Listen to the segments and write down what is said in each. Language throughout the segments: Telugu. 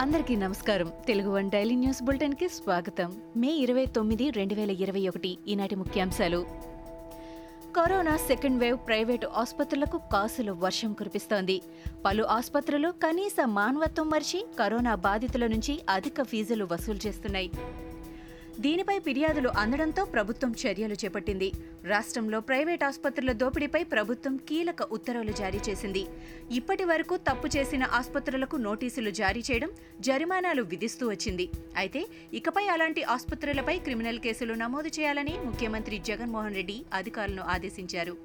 అందరికీ నమస్కారం. తెలుగు వన్ డైలీ న్యూస్ బులెటిన్కి స్వాగతం. మే ఇరవై తొమ్మిది రెండు వేల ఇరవై ఒకటి ఈనాటి ముఖ్యాంశాలు. కరోనా సెకండ్ వేవ్ ప్రైవేటు ఆసుపత్రులకు కాసులు వర్షం కురిపిస్తోంది. పలు ఆసుపత్రులు కనీస మానవత్వం మరిచి కరోనా బాధితుల నుంచి అధిక ఫీజులు వసూలు చేస్తున్నాయి. దీనిపై ఫిర్యాదులు అందడంతో ప్రభుత్వం చర్యలు చేపట్టింది. రాష్ట్రంలో ప్రైవేట్ ఆసుపత్రుల దోపిడీపై ప్రభుత్వం కీలక ఉత్తర్వులు జారీ చేసింది. ఇప్పటి వరకు తప్పు చేసిన ఆసుపత్రులకు నోటీసులు జారీ చేయడం జరిమానాలు విధిస్తూ వచ్చింది. అయితే ఇకపై అలాంటి ఆసుపత్రులపై క్రిమినల్ కేసులు నమోదు చేయాలని ముఖ్యమంత్రి జగన్మోహన్ రెడ్డి అధికారులను ఆదేశించారు.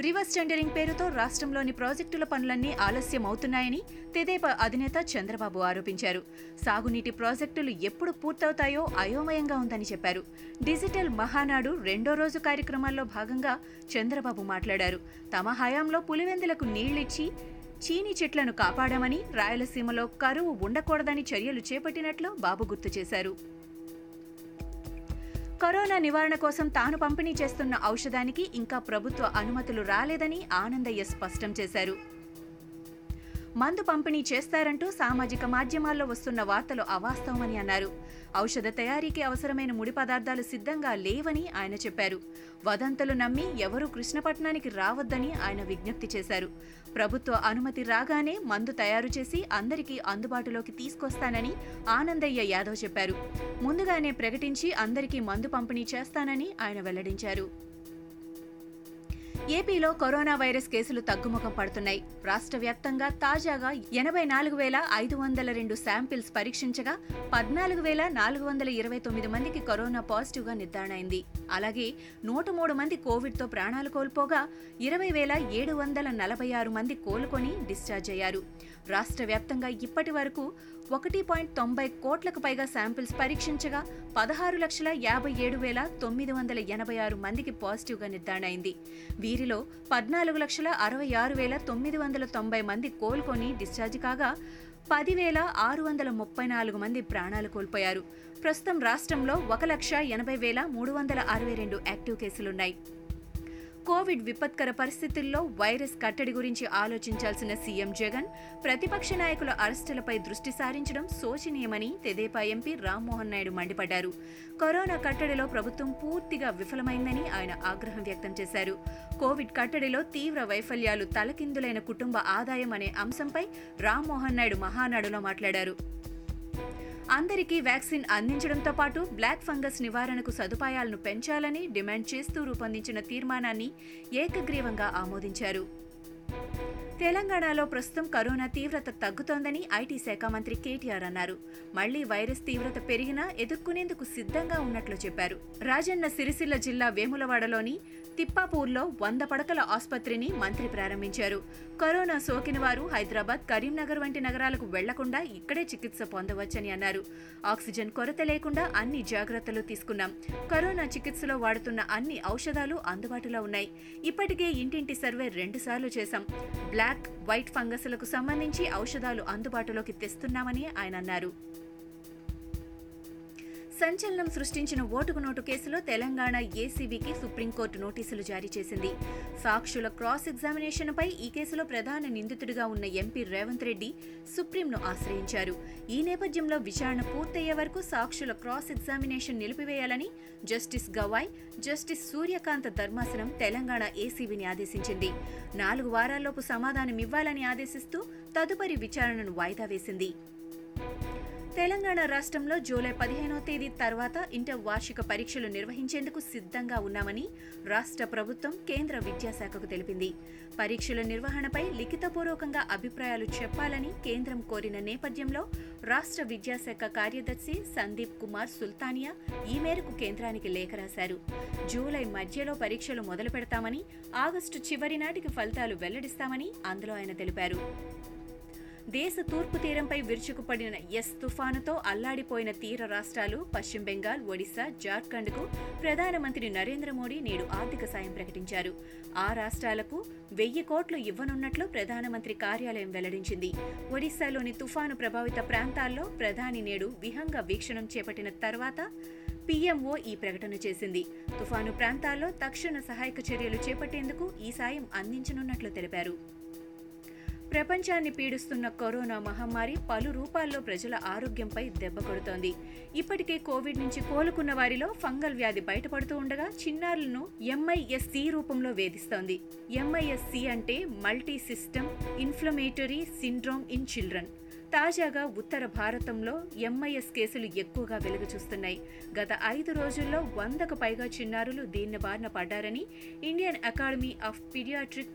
రివర్స్ టెండరింగ్ పేరుతో రాష్ట్రంలోని ప్రాజెక్టుల పనులన్నీ ఆలస్యం అవుతున్నాయని తెదేపా అధినేత చంద్రబాబు ఆరోపించారు. సాగునీటి ప్రాజెక్టులు ఎప్పుడు పూర్తవుతాయో అయోమయంగా ఉందని చెప్పారు. డిజిటల్ మహానాడు రెండో రోజు కార్యక్రమాల్లో భాగంగా చంద్రబాబు మాట్లాడారు. తమ హయాంలో పులివెందులకు నీళ్ళిచ్చి చీని చెట్లను కాపాడామని రాయలసీమలో కరువు ఉండకూడదని చర్యలు చేపట్టినట్లు బాబు గుర్తు చేశారు. కరోనా నివారణ కోసం తాను పంపిణీ చేస్తున్న ఔషధానికి ఇంకా ప్రభుత్వ అనుమతులు రాలేదని ఆనందయ్య స్పష్టం చేశారు. మందు పంపిణీ చేస్తారంటూ సామాజిక మాధ్యమాల్లో వస్తున్న వార్తలు అవాస్తవమని అన్నారు. ఔషధ తయారీకి అవసరమైన ముడి పదార్థాలు సిద్ధంగా లేవని ఆయన చెప్పారు. వదంతులు నమ్మి ఎవరూ కృష్ణపట్నానికి రావద్దని ఆయన విజ్ఞప్తి చేశారు. ప్రభుత్వ అనుమతి రాగానే మందు తయారు చేసి అందరికీ అందుబాటులోకి తీసుకొస్తానని ఆనందయ్య యాదవ్ చెప్పారు. ముందుగానే ప్రకటించి అందరికీ మందు పంపిణీ చేస్తానని ఆయన వెల్లడించారు. ఏపీలో కరోనా వైరస్ కేసులు తగ్గుముఖం పడుతున్నాయి. రాష్ట్ర వ్యాప్తంగా తాజాగా ఎనభై నాలుగు వేల ఐదు వందల రెండు శాంపిల్స్ పరీక్షించగా పద్నాలుగు వేల నాలుగు వందల ఇరవై తొమ్మిది మందికి కరోనా పాజిటివ్గా నిర్ధారణ అయింది అలాగే నూట మూడు మంది కోవిడ్తో ప్రాణాలు కోల్పోగా ఇరవై వేల ఏడు వందల నలభై ఆరు మంది కోలుకొని డిశ్చార్జ్ అయ్యారు. రాష్ట్ర వ్యాప్తంగా ఇప్పటి వరకు ఒకటి పాయింట్ తొంభై కోట్లకు పైగా శాంపిల్స్ పరీక్షించగా పదహారు లక్షల యాభై ఏడు వేల తొమ్మిది వందల ఎనభై ఆరు మందికి పాజిటివ్గా నిర్ధారణ అయింది వీరిలో పద్నాలుగు లక్షల అరవై ఆరు వేల తొమ్మిది వందల తొంభై మంది కోలుకొని డిశ్చార్జ్ కాగా పదివేల ఆరు వందల ముప్పై నాలుగు మంది ప్రాణాలు కోల్పోయారు. ప్రస్తుతం రాష్ట్రంలో ఒక లక్ష ఎనభై వేల మూడు వందల అరవై రెండు యాక్టివ్ కేసులున్నాయి. కోవిడ్ విపత్కర పరిస్థితుల్లో వైరస్ కట్టడి గురించి ఆలోచించాల్సిన సీఎం జగన్ ప్రతిపక్ష నాయకుల అరెస్టులపై దృష్టి సారించడం శోచనీయమని తెదేపా ఎంపీ రామ్మోహన్ నాయుడు మండిపడ్డారు. కరోనా కట్టడిలో ప్రభుత్వం పూర్తిగా విఫలమైందని ఆయన ఆగ్రహం వ్యక్తం చేశారు. కోవిడ్ కట్టడిలో తీవ్ర వైఫల్యాలు తలకిందులైన కుటుంబ ఆదాయం అనే అంశంపై రామ్మోహన్ నాయుడు మహానాడులో మాట్లాడారు. అందరికీ వ్యాక్సిన్ అందించడంతో పాటు బ్లాక్ ఫంగస్ నివారణకు సదుపాయాలను పెంచాలని డిమాండ్ చేస్తూ రూపొందించిన తీర్మానాన్ని ఏకగ్రీవంగా ఆమోదించారు. తెలంగాణలో ప్రస్తుతం కరోనా తీవ్రత తగ్గుతోందని ఐటీ శాఖ మంత్రి కేటీఆర్ అన్నారు. మళ్ళీ వైరస్ తీవ్రత పెరిగినా ఎదుర్కొనేందుకు సిద్ధంగా ఉన్నట్లు చెప్పారు. రాజన్న సిరిసిల్ల జిల్లా వేములవాడలోని తిప్పాపూర్లో వంద పడకల ఆసుపత్రిని మంత్రి ప్రారంభించారు. కరోనా సోకిన వారు హైదరాబాద్ కరీంనగర్ వంటి నగరాలకు వెళ్ళకుండా ఇక్కడే చికిత్స పొందవచ్చని అన్నారు. ఆక్సిజన్ కొరత లేకుండా అన్ని జాగ్రత్తలు తీసుకున్నాం. కరోనా చికిత్సలో వాడుతున్న అన్ని ఔషధాలు అందుబాటులో ఉన్నాయి. ఇప్పటికే ఇంటింటి సర్వే రెండుసార్లు చేశాం. బ్లాక్ వైట్ ఫంగస్లకు సంబంధించి ఔషధాలు అందుబాటులోకి తెస్తున్నామని ఆయన అన్నారు. సంచలనం సృష్టించిన ఓటుకు నోటు కేసులో తెలంగాణ ఏసీబీకి సుప్రీంకోర్టు నోటీసులు జారీ చేసింది. సాక్షుల క్రాస్ ఎగ్జామినేషన్పై ఈ కేసులో ప్రధాన నిందితుడిగా ఉన్న ఎంపీ రేవంత్ రెడ్డి సుప్రీంను ఆశ్రయించారు. ఈ నేపథ్యంలో విచారణ పూర్తయ్యే వరకు సాక్షుల క్రాస్ ఎగ్జామినేషన్ నిలిపివేయాలని జస్టిస్ గవాయ్ జస్టిస్ సూర్యకాంత ధర్మాసనం తెలంగాణ ఏసీబీని ఆదేశించింది. నాలుగు వారాల్లోపు సమాధానం ఇవ్వాలని ఆదేశిస్తూ తదుపరి విచారణను వాయిదా వేసింది. తెలంగాణ రాష్ట్రంలో జూలై పదిహేనో తేదీ తర్వాత ఇంటర్ వార్షిక పరీక్షలు నిర్వహించేందుకు సిద్ధంగా ఉన్నామని రాష్ట్ర ప్రభుత్వం కేంద్ర విద్యాశాఖకు తెలిపింది. పరీక్షల నిర్వహణపై లిఖితపూర్వకంగా అభిప్రాయాలు చెప్పాలని కేంద్రం కోరిన నేపథ్యంలో రాష్ట్ర విద్యాశాఖ కార్యదర్శి సందీప్ కుమార్ సుల్తానియా ఈ మేరకు కేంద్రానికి లేఖ రాశారు. జూలై మధ్యలో పరీక్షలు మొదలు పెడతామని ఆగస్టు చివరి నాటికి ఫలితాలు వెల్లడిస్తామని అందులో ఆయన తెలిపారు. దేశ తూర్పు తీరంపై విరుచుకుపడిన ఎస్ తుఫానుతో అల్లాడిపోయిన తీర రాష్ట్రాలు పశ్చిమ బెంగాల్ ఒడిశా జార్ఖండ్కు ప్రధానమంత్రి నరేంద్ర మోడీ నేడు ఆర్థిక సాయం ప్రకటించారు. ఆ రాష్ట్రాలకు వెయ్యి కోట్లు ఇవ్వనున్నట్లు ప్రధానమంత్రి కార్యాలయం వెల్లడించింది. ఒడిశాలోని తుఫాను ప్రభావిత ప్రాంతాల్లో ప్రధాని నేడు విహంగ వీక్షణం చేపట్టిన తర్వాత పీఎంఓ ఈ ప్రకటన చేసింది. తుఫాను ప్రాంతాల్లో తక్షణ సహాయక చర్యలు చేపట్టేందుకు ఈ సాయం అందించనున్నట్లు తెలిపారు. ప్రపంచాన్ని పీడిస్తున్న కరోనా మహమ్మారి పలు రూపాల్లో ప్రజల ఆరోగ్యంపై దెబ్బ కొడుతోంది. ఇప్పటికే కోవిడ్ నుంచి కోలుకున్న వారిలో ఫంగల్ వ్యాధి బయటపడుతూ ఉండగా చిన్నారులను ఎంఐఎస్సి రూపంలో వేధిస్తోంది. ఎంఐఎస్సి అంటే multi system inflammatory syndrome in children. తాజాగా ఉత్తర భారతంలో ఎంఐఎస్ కేసులు ఎక్కువగా వెలుగు చూస్తున్నాయి. గత ఐదు రోజుల్లో వందకు పైగా చిన్నారులు దీన్ని బారిన పడ్డారని Indian academy of paediatric